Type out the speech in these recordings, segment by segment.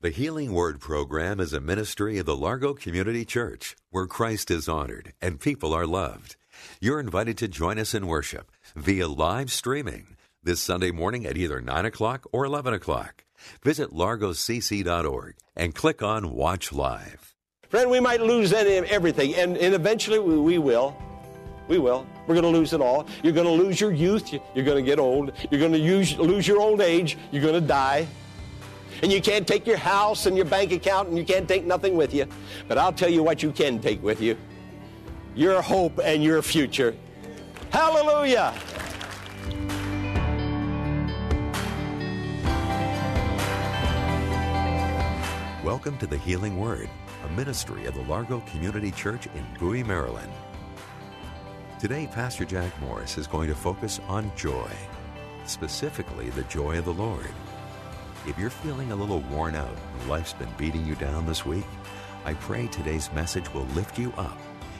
The Healing Word program is a ministry of the Largo Community Church where Christ is honored and people are loved. You're invited to join us in worship via live streaming this Sunday morning at either 9 o'clock or 11 o'clock. Visit largocc.org and click on Watch Live. Friend, we might lose everything, and, and eventually we, we will. We will. We're going to lose it all. You're going to lose your youth. You're going to get old. You're going to lose your old age. You're going to die. And you can't take your house and your bank account and you can't take nothing with you. But I'll tell you what you can take with you your hope and your future. Hallelujah. Welcome to the Healing Word, a ministry of the Largo Community Church in Bowie, Maryland. Today, Pastor Jack Morris is going to focus on joy, specifically the joy of the Lord. If you're feeling a little worn out and life's been beating you down this week, I pray today's message will lift you up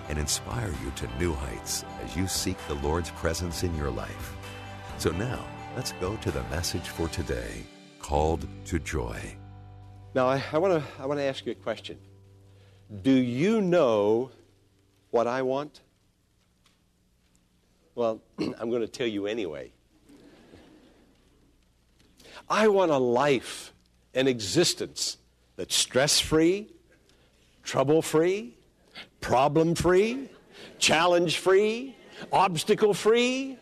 and inspire you to new heights as you seek the Lord's presence in your life. So now, let's go to the message for today called to joy. Now, I, I want to I wanna ask you a question. Do you know what I want? Well, I'm going to tell you anyway. I want a life, an existence that's stress free, trouble free, problem free, challenge free, obstacle free.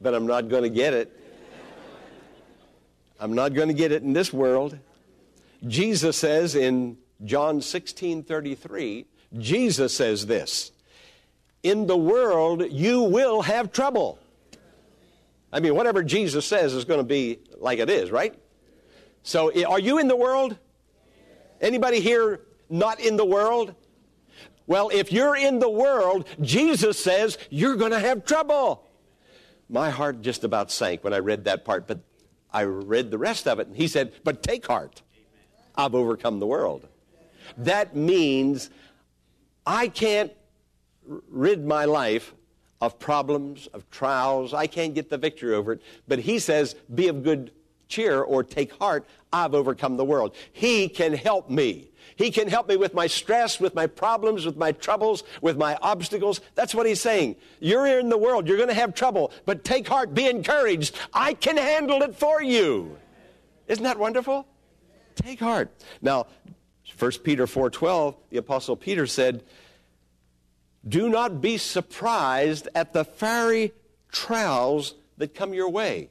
But I'm not going to get it. I'm not going to get it in this world. Jesus says in John 16 33, Jesus says this In the world you will have trouble. I mean, whatever Jesus says is going to be like it is, right? So, are you in the world? Anybody here not in the world? Well, if you're in the world, Jesus says you're going to have trouble. My heart just about sank when I read that part, but I read the rest of it, and he said, But take heart, I've overcome the world. That means I can't rid my life of problems, of trials. I can't get the victory over it. But he says, Be of good cheer or take heart. I've overcome the world. He can help me. He can help me with my stress, with my problems, with my troubles, with my obstacles. That's what he's saying. You're in the world. You're going to have trouble, but take heart. Be encouraged. I can handle it for you. Isn't that wonderful? Take heart. Now, 1 Peter 4:12, the apostle Peter said, "Do not be surprised at the fiery trials that come your way."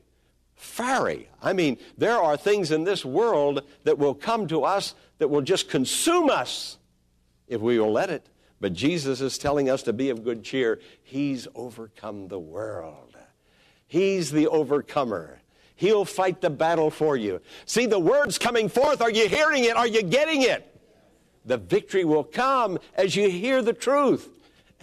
Fiery. I mean, there are things in this world that will come to us that will just consume us if we will let it. But Jesus is telling us to be of good cheer. He's overcome the world. He's the overcomer. He'll fight the battle for you. See the words coming forth. Are you hearing it? Are you getting it? The victory will come as you hear the truth,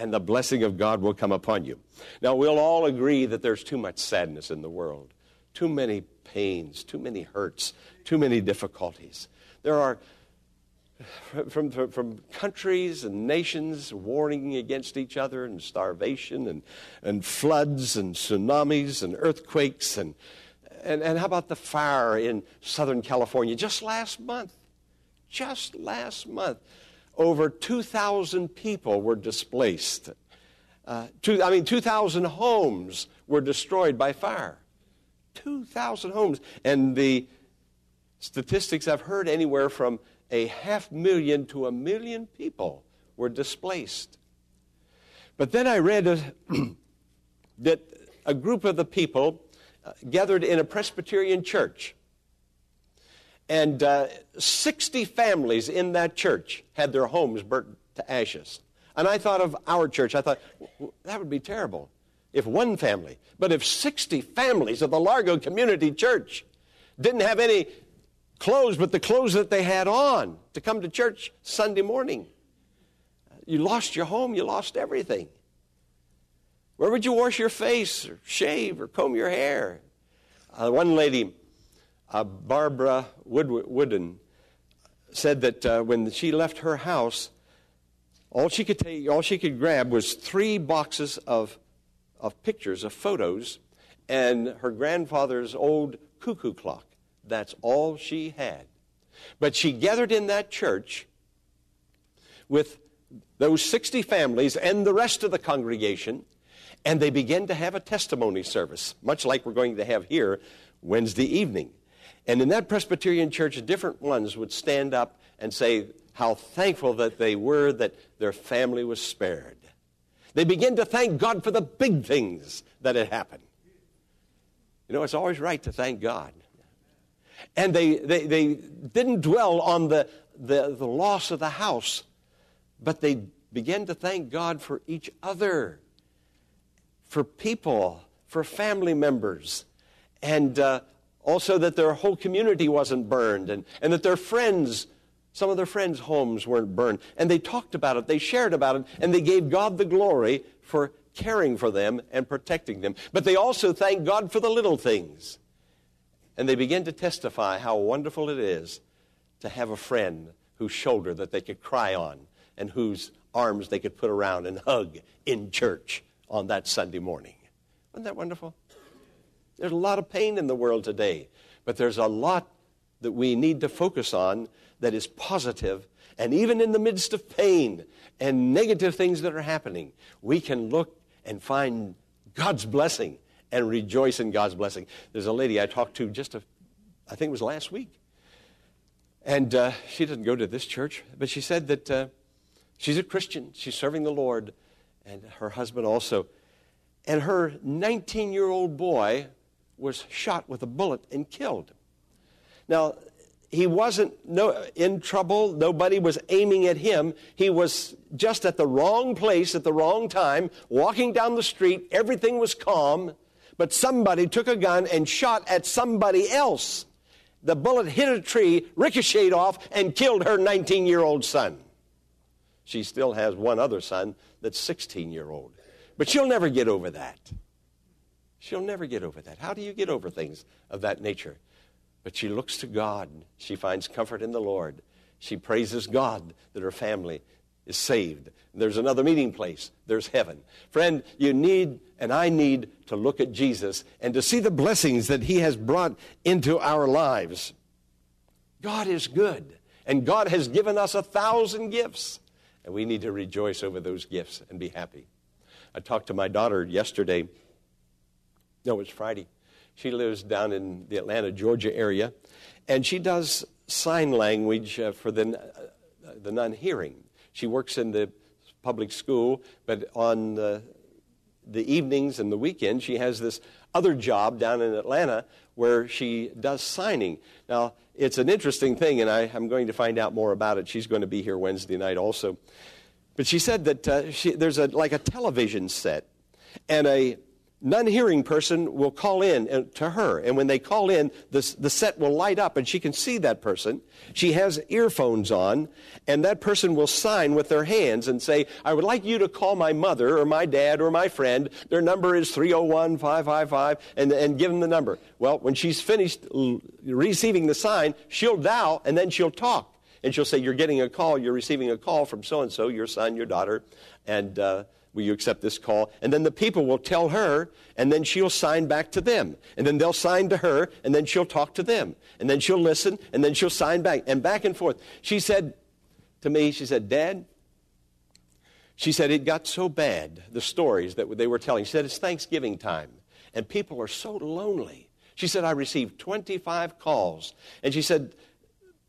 and the blessing of God will come upon you. Now, we'll all agree that there's too much sadness in the world, too many pains, too many hurts, too many difficulties. There are from, from, from, countries and nations warning against each other and starvation and, and floods and tsunamis and earthquakes and, and, and how about the fire in Southern California just last month? Just last month, over 2,000 people were displaced. Uh, two, I mean, 2,000 homes were destroyed by fire. 2,000 homes. And the statistics I've heard anywhere from a half million to a million people were displaced. But then I read a, that a group of the people uh, gathered in a Presbyterian church. And uh, 60 families in that church had their homes burnt to ashes. And I thought of our church. I thought, that would be terrible. if one family, but if 60 families of the Largo Community Church didn't have any clothes but the clothes that they had on to come to church Sunday morning, you lost your home, you lost everything. Where would you wash your face or shave or comb your hair? Uh, one lady, uh, Barbara Wood- Wooden, said that uh, when she left her house, all she could take, all she could grab was three boxes of, of pictures, of photos, and her grandfather's old cuckoo clock. That's all she had. But she gathered in that church with those 60 families and the rest of the congregation, and they began to have a testimony service, much like we're going to have here Wednesday evening. And in that Presbyterian church, different ones would stand up and say how thankful that they were that their family was spared. They began to thank God for the big things that had happened. You know, it's always right to thank God. And they, they, they didn't dwell on the, the, the loss of the house, but they began to thank God for each other, for people, for family members, and uh, also that their whole community wasn't burned, and, and that their friends, some of their friends' homes weren't burned. And they talked about it, they shared about it, and they gave God the glory for caring for them and protecting them. But they also thanked God for the little things. And they began to testify how wonderful it is to have a friend whose shoulder that they could cry on and whose arms they could put around and hug in church on that Sunday morning. Wasn't that wonderful? There's a lot of pain in the world today, but there's a lot that we need to focus on that is positive. And even in the midst of pain and negative things that are happening, we can look and find God's blessing and rejoice in God's blessing. There's a lady I talked to just a, I think it was last week. And uh, she doesn't go to this church, but she said that uh, she's a Christian. She's serving the Lord, and her husband also. And her 19 year old boy was shot with a bullet and killed. Now, he wasn't no, in trouble. Nobody was aiming at him. He was just at the wrong place at the wrong time, walking down the street. Everything was calm but somebody took a gun and shot at somebody else. The bullet hit a tree, ricocheted off, and killed her 19 year old son. She still has one other son that's 16 year old. But she'll never get over that. She'll never get over that. How do you get over things of that nature? But she looks to God. She finds comfort in the Lord. She praises God that her family is saved. There's another meeting place. There's heaven. Friend, you need and I need to look at Jesus and to see the blessings that he has brought into our lives. God is good, and God has given us a thousand gifts, and we need to rejoice over those gifts and be happy. I talked to my daughter yesterday. No, it was Friday. She lives down in the Atlanta, Georgia area, and she does sign language uh, for the, uh, the non hearing. She works in the public school, but on the, the evenings and the weekends, she has this other job down in Atlanta where she does signing. Now, it's an interesting thing, and I, am going to find out more about it. She's going to be here Wednesday night also. But she said that uh, she, there's a, like a television set, and a non hearing person will call in uh, to her. And when they call in, the, the set will light up and she can see that person. She has earphones on, and that person will sign with their hands and say, I would like you to call my mother or my dad or my friend. Their number is 301 555, and, and give them the number. Well, when she's finished receiving the sign, she'll dial and then she'll talk. And she'll say, You're getting a call, you're receiving a call from so and so, your son, your daughter, and uh, Will you accept this call? And then the people will tell her, and then she'll sign back to them. And then they'll sign to her, and then she'll talk to them. And then she'll listen, and then she'll sign back, and back and forth. She said to me, she said, Dad, she said it got so bad, the stories that they were telling. She said, It's Thanksgiving time, and people are so lonely. She said, I received 25 calls. And she said,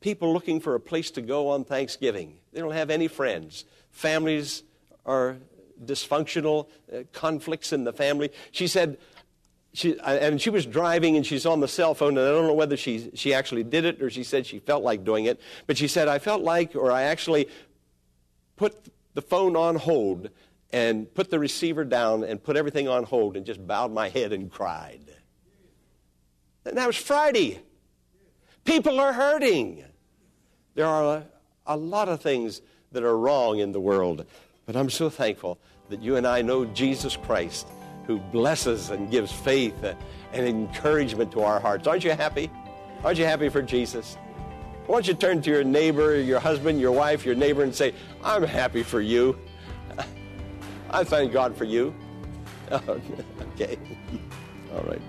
People looking for a place to go on Thanksgiving. They don't have any friends. Families are dysfunctional uh, conflicts in the family. She said, she, and she was driving and she's on the cell phone, and I don't know whether she, she actually did it or she said she felt like doing it, but she said, I felt like, or I actually put the phone on hold and put the receiver down and put everything on hold and just bowed my head and cried. And that was Friday. People are hurting. There are a, a lot of things that are wrong in the world, but I'm so thankful that you and I know Jesus Christ who blesses and gives faith and encouragement to our hearts. Aren't you happy? Aren't you happy for Jesus? Why don't you turn to your neighbor, your husband, your wife, your neighbor, and say, I'm happy for you. I thank God for you. okay. All right.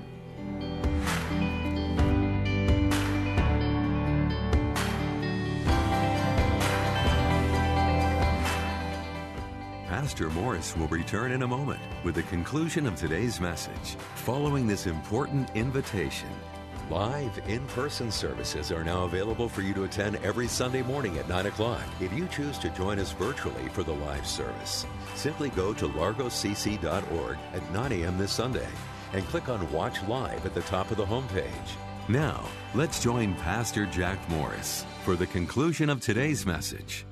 Pastor Morris will return in a moment with the conclusion of today's message. Following this important invitation, live in person services are now available for you to attend every Sunday morning at 9 o'clock. If you choose to join us virtually for the live service, simply go to largocc.org at 9 a.m. this Sunday and click on Watch Live at the top of the homepage. Now, let's join Pastor Jack Morris for the conclusion of today's message.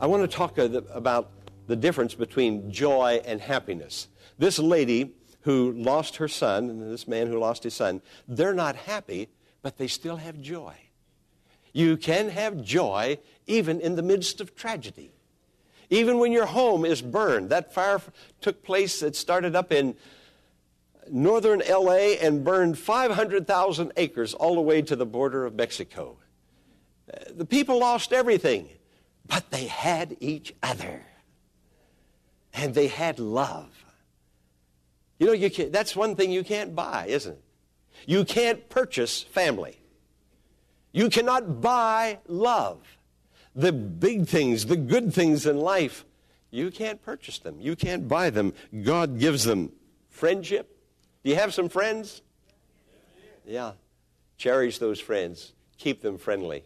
I want to talk about the difference between joy and happiness. This lady who lost her son, and this man who lost his son, they're not happy, but they still have joy. You can have joy even in the midst of tragedy. Even when your home is burned. That fire took place, it started up in northern LA and burned 500,000 acres all the way to the border of Mexico. Uh, the people lost everything, but they had each other and they had love. You know, you can, that's one thing you can't buy, isn't it? You can't purchase family. You cannot buy love. The big things, the good things in life, you can't purchase them. You can't buy them. God gives them. Friendship. Do you have some friends? Yeah. Cherish those friends. Keep them friendly.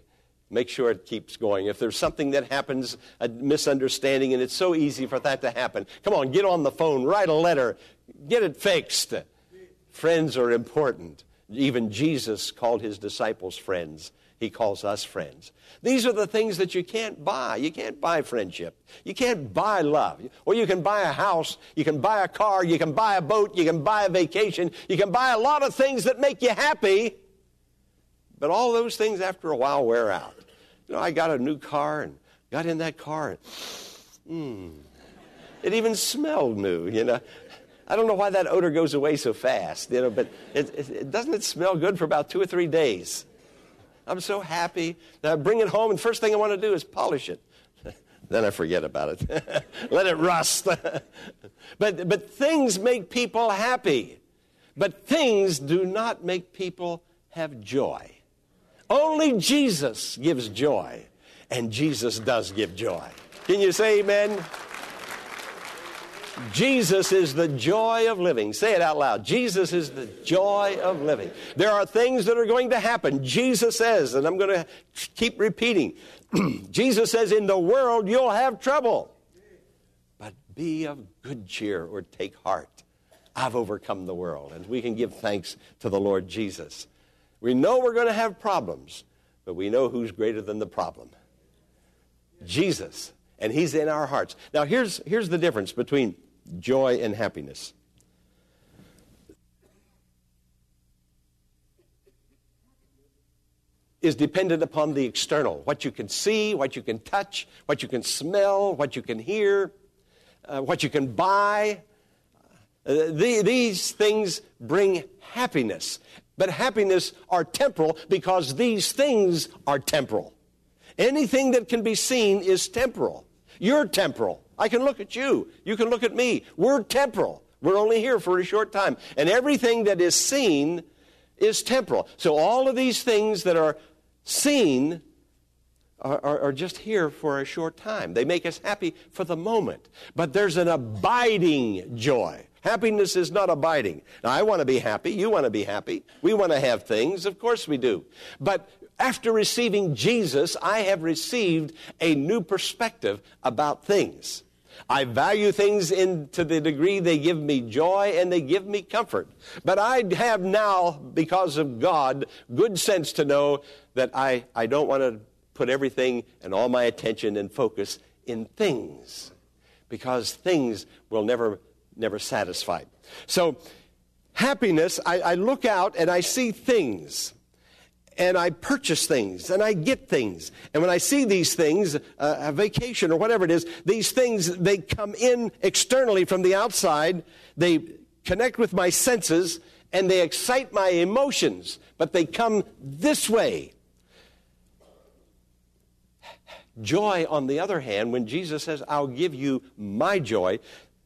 Make sure it keeps going. If there's something that happens, a misunderstanding, and it's so easy for that to happen, come on, get on the phone, write a letter, get it fixed. Friends are important. Even Jesus called his disciples friends. He calls us friends. These are the things that you can't buy. You can't buy friendship. You can't buy love. Well, you can buy a house, you can buy a car, you can buy a boat, you can buy a vacation, you can buy a lot of things that make you happy. But all those things after a while wear out. You know, I got a new car and got in that car and, hmm, it even smelled new, you know. I don't know why that odor goes away so fast, you know, but it, it, it, doesn't it smell good for about two or three days? I'm so happy that I bring it home, and first thing I want to do is polish it. then I forget about it. Let it rust. but, but things make people happy. But things do not make people have joy. Only Jesus gives joy, and Jesus does give joy. Can you say amen? Jesus is the joy of living. Say it out loud. Jesus is the joy of living. There are things that are going to happen. Jesus says, and I'm going to keep repeating Jesus says, In the world you'll have trouble, but be of good cheer or take heart. I've overcome the world. And we can give thanks to the Lord Jesus. We know we're going to have problems, but we know who's greater than the problem Jesus. And He's in our hearts. Now, here's, here's the difference between joy and happiness. Is dependent upon the external what you can see, what you can touch, what you can smell, what you can hear, uh, what you can buy. Uh, the, these things bring happiness. But happiness are temporal because these things are temporal. Anything that can be seen is temporal. You're temporal. I can look at you. You can look at me. We're temporal. We're only here for a short time. And everything that is seen is temporal. So all of these things that are seen are, are, are, just here for a short time. They make us happy for the moment. But there's an abiding joy. Happiness is not abiding. Now, I want to be happy. You want to be happy. We want to have things. Of course we do. But after receiving Jesus, I have received a new perspective about things. I value things in, to the degree they give me joy and they give me comfort. But I have now, because of God, good sense to know that I, I don't want to put everything and all my attention and focus in things because things will never, never satisfied. So, happiness, I, I look out and I see things and I purchase things and I get things. And when I see these things, uh, a vacation or whatever it is, these things, they come in externally from the outside. They connect with my senses and they excite my emotions, but they come this way. Joy, on the other hand, when Jesus says, I'll give you my joy,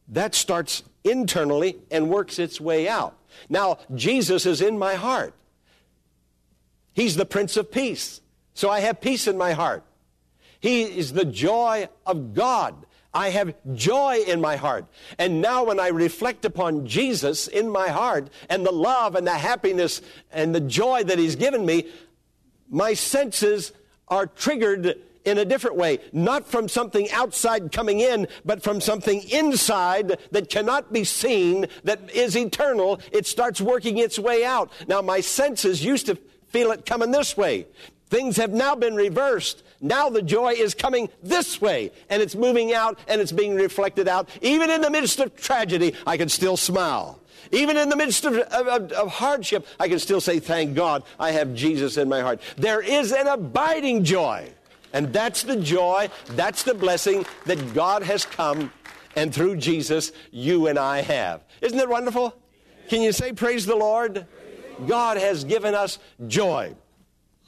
that starts internally and works its way out. Now, Jesus is in my heart. He's the Prince of Peace. So I have peace in my heart. He is the joy of God. I have joy in my heart. And now, when I reflect upon Jesus in my heart and the love and the happiness and the joy that He's given me, my senses are triggered in a different way, not from something outside coming in, but from something inside that cannot be seen, that is eternal. It starts working its way out. Now, my senses used to feel it coming this way. Things have now been reversed. Now the joy is coming this way, and it's moving out and it's being reflected out. Even in the midst of tragedy, I can still smile. Even in the midst of, of, of, hardship, I can still say, Thank God I have Jesus in my heart. There is an abiding joy. And that's the joy, that's the blessing that God has come, and through Jesus, you and I have. Isn't it wonderful? Can you say, Praise the Lord? God has given us joy.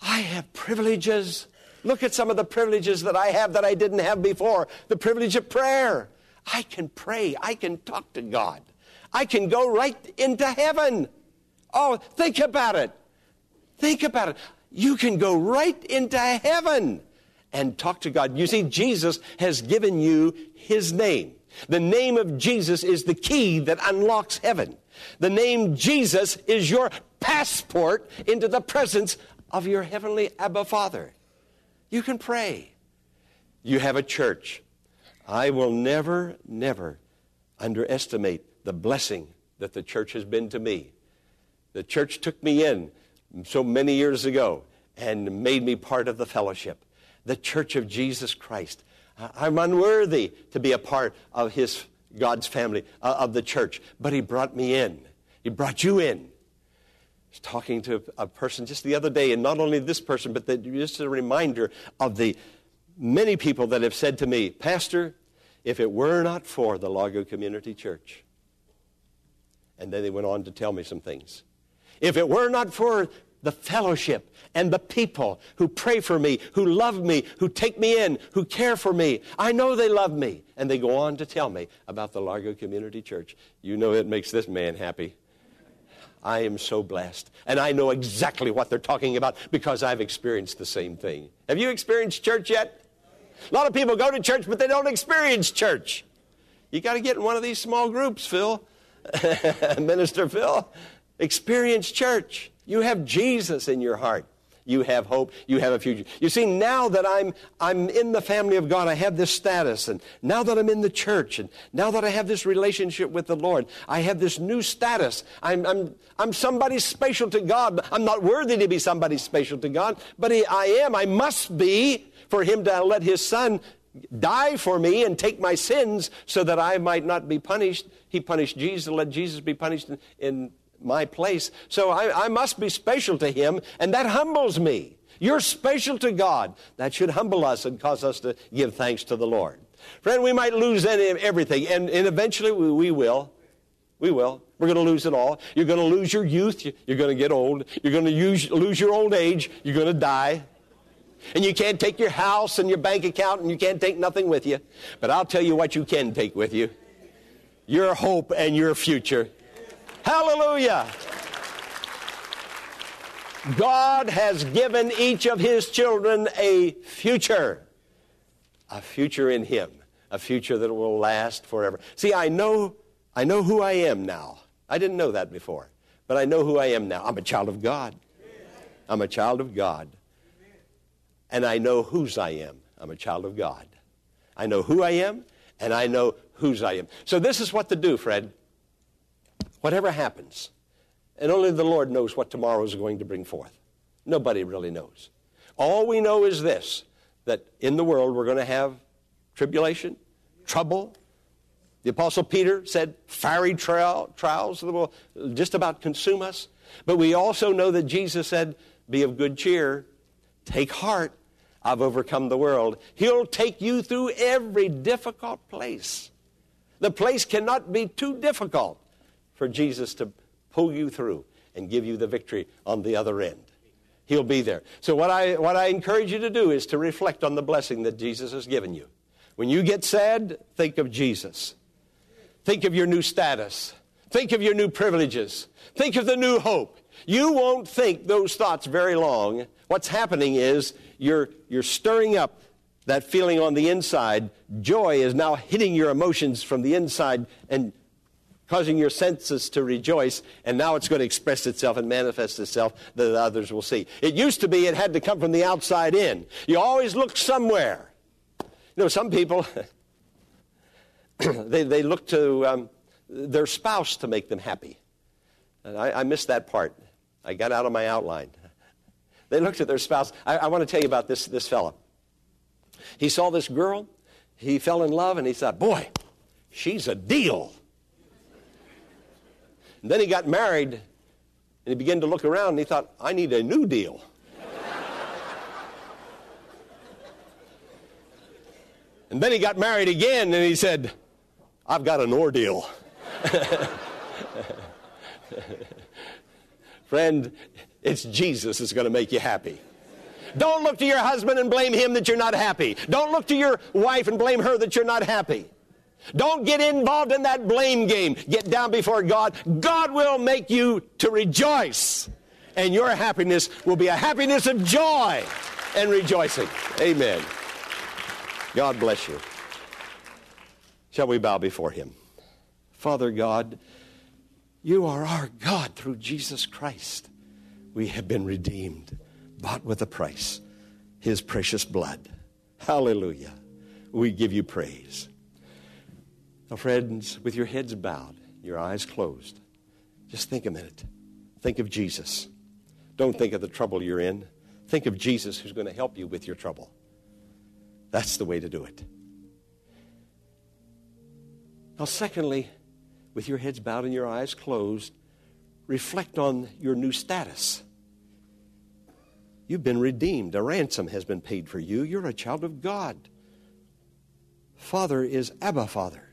I have privileges. Look at some of the privileges that I have that I didn't have before. The privilege of prayer. I can pray. I can talk to God. I can go right into heaven. Oh, think about it. Think about it. You can go right into heaven and talk to God. You see, Jesus has given you His name. The name of Jesus is the key that unlocks heaven. The name Jesus is your passport into the presence of your heavenly Abba Father. You can pray. You have a church. I will never, never underestimate the blessing that the church has been to me. The church took me in so many years ago and made me part of the fellowship, the church of Jesus Christ. I'm unworthy to be a part of his God's family, uh, of the church, but he brought me in. He brought you in. I was talking to a person just the other day, and not only this person, but the, just a reminder of the many people that have said to me, Pastor, if it were not for the Largo Community Church, and then they went on to tell me some things. If it were not for the fellowship and the people who pray for me, who love me, who take me in, who care for me. I know they love me. And they go on to tell me about the Largo Community Church. You know it makes this man happy. I am so blessed. And I know exactly what they're talking about because I've experienced the same thing. Have you experienced church yet? A lot of people go to church, but they don't experience church. You got to get in one of these small groups, Phil. Minister Phil. Experience church. You have Jesus in your heart. You have hope. You have a future. You see, now that I'm, I'm in the family of God, I have this status. And now that I'm in the church, and now that I have this relationship with the Lord, I have this new status. I'm, I'm, I'm somebody special to God. I'm not worthy to be somebody special to God, but he, I am. I must be for Him to let His Son die for me and take my sins so that I might not be punished. He punished Jesus, let Jesus be punished in, in my place. So I, I must be special to Him, and that humbles me. You're special to God. That should humble us and cause us to give thanks to the Lord. Friend, we might lose any, everything, and, and eventually we, we will. We will. We're going to lose it all. You're going to lose your youth. You're going to get old. You're going to use, lose your old age. You're going to die. And you can't take your house and your bank account, and you can't take nothing with you. But I'll tell you what you can take with you your hope and your future. Hallelujah. God has given each of his children a future, a future in him, a future that will last forever. See, I know, I know who I am now. I didn't know that before, but I know who I am now. I'm a child of God. I'm a child of God. And I know whose I am. I'm a child of God. I know who I am, and I know whose I am. So this is what to do, Fred. Whatever happens, and only the Lord knows what tomorrow is going to bring forth. Nobody really knows. All we know is this that in the world we're going to have tribulation, trouble, The Apostle Peter said, fiery trial, trials will just about consume us. But we also know that Jesus said, Be of good cheer, take heart, I've overcome the world. He'll take you through every difficult place. The place cannot be too difficult for Jesus to pull you through and give you the victory on the other end. He'll be there. So, what I, what I encourage you to do is to reflect on the blessing that Jesus has given you. When you get sad, think of Jesus. Think of your new status. Think of your new privileges. Think of the new hope. You won't think those thoughts very long. What's happening is you're, you're stirring up that feeling on the inside. Joy is now hitting your emotions from the inside and causing your senses to rejoice, and now it's going to express itself and manifest itself that others will see. It used to be it had to come from the outside in. You always look somewhere. You know, some people, they, they look to um, their spouse to make them happy. And I, I missed that part. I got out of my outline. They looked at their spouse. I, I want to tell you about this, this fellow. He saw this girl, he fell in love, and he thought, boy, she's a deal. And then he got married, and he began to look around, and he thought, I need a new deal. and then he got married again, and he said, I've got an ordeal. Friend, it's Jesus that's going to make you happy. Don't look to your husband and blame him that you're not happy. Don't look to your wife and blame her that you're not happy. Don't get involved in that blame game. Get down before God. God will make you to rejoice. And your happiness will be a happiness of joy and rejoicing. Amen. God bless you. Shall we bow before Him? Father God, you are our God through Jesus Christ. We have been redeemed, bought with a price, His precious blood. Hallelujah. We give you praise. Now, friends, with your heads bowed, your eyes closed, just think a minute. Think of Jesus. Don't think of the trouble you're in. Think of Jesus who's going to help you with your trouble. That's the way to do it. Now, secondly, with your heads bowed and your eyes closed, reflect on your new status. You've been redeemed. A ransom has been paid for you. You're a child of God. Father is Abba Father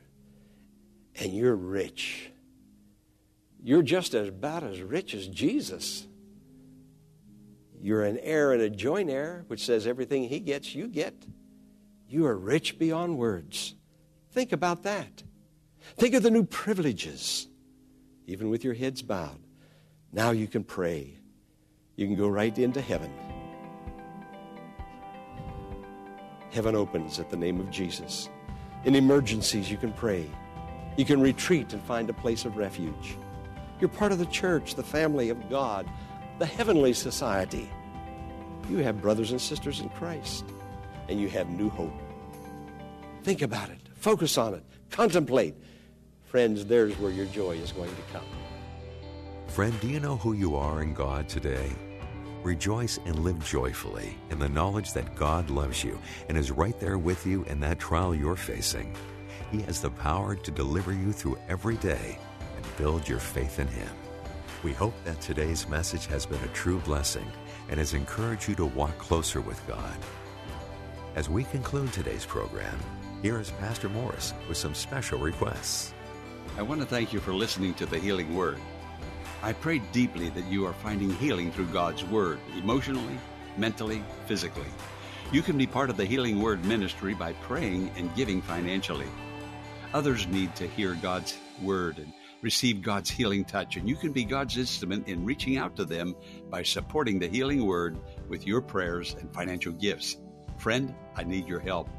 and you're rich. You're just as about as rich as Jesus. You're an heir and a joint heir, which says everything he gets, you get. You are rich beyond words. Think about that. Think of the new privileges, even with your heads bowed. Now you can pray. You can go right into heaven. Heaven opens at the name of Jesus. In emergencies, you can pray. You can retreat and find a place of refuge. You're part of the church, the family of God, the heavenly society. You have brothers and sisters in Christ, and you have new hope. Think about it, focus on it, contemplate. Friends, there's where your joy is going to come. Friend, do you know who you are in God today? Rejoice and live joyfully in the knowledge that God loves you and is right there with you in that trial you're facing. He has the power to deliver you through every day and build your faith in Him. We hope that today's message has been a true blessing and has encouraged you to walk closer with God. As we conclude today's program, here is Pastor Morris with some special requests. I want to thank you for listening to the Healing Word. I pray deeply that you are finding healing through God's Word, emotionally, mentally, physically. You can be part of the Healing Word ministry by praying and giving financially. Others need to hear God's word and receive God's healing touch, and you can be God's instrument in reaching out to them by supporting the healing word with your prayers and financial gifts. Friend, I need your help.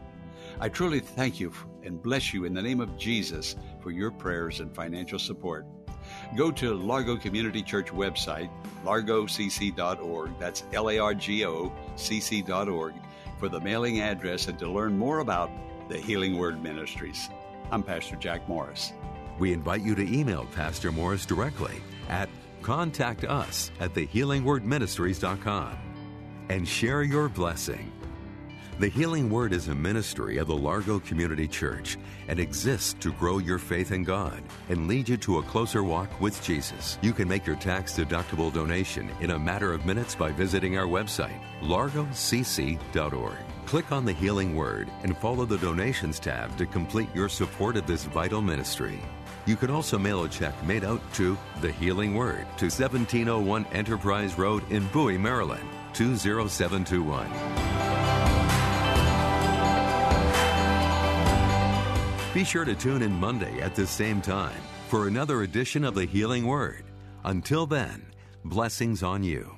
I truly thank you and bless you in the name of Jesus for your prayers and financial support. Go to Largo Community Church website, largocc.org, that's L A R G O C C.org, for the mailing address and to learn more about the Healing Word Ministries. I'm Pastor Jack Morris. We invite you to email Pastor Morris directly at contact us at thehealingwordministries.com and share your blessing. The Healing Word is a ministry of the Largo Community Church and exists to grow your faith in God and lead you to a closer walk with Jesus. You can make your tax deductible donation in a matter of minutes by visiting our website, largocc.org. Click on the Healing Word and follow the donations tab to complete your support of this vital ministry. You can also mail a check made out to The Healing Word to 1701 Enterprise Road in Bowie, Maryland, 20721. Be sure to tune in Monday at the same time for another edition of the Healing Word. Until then, blessings on you.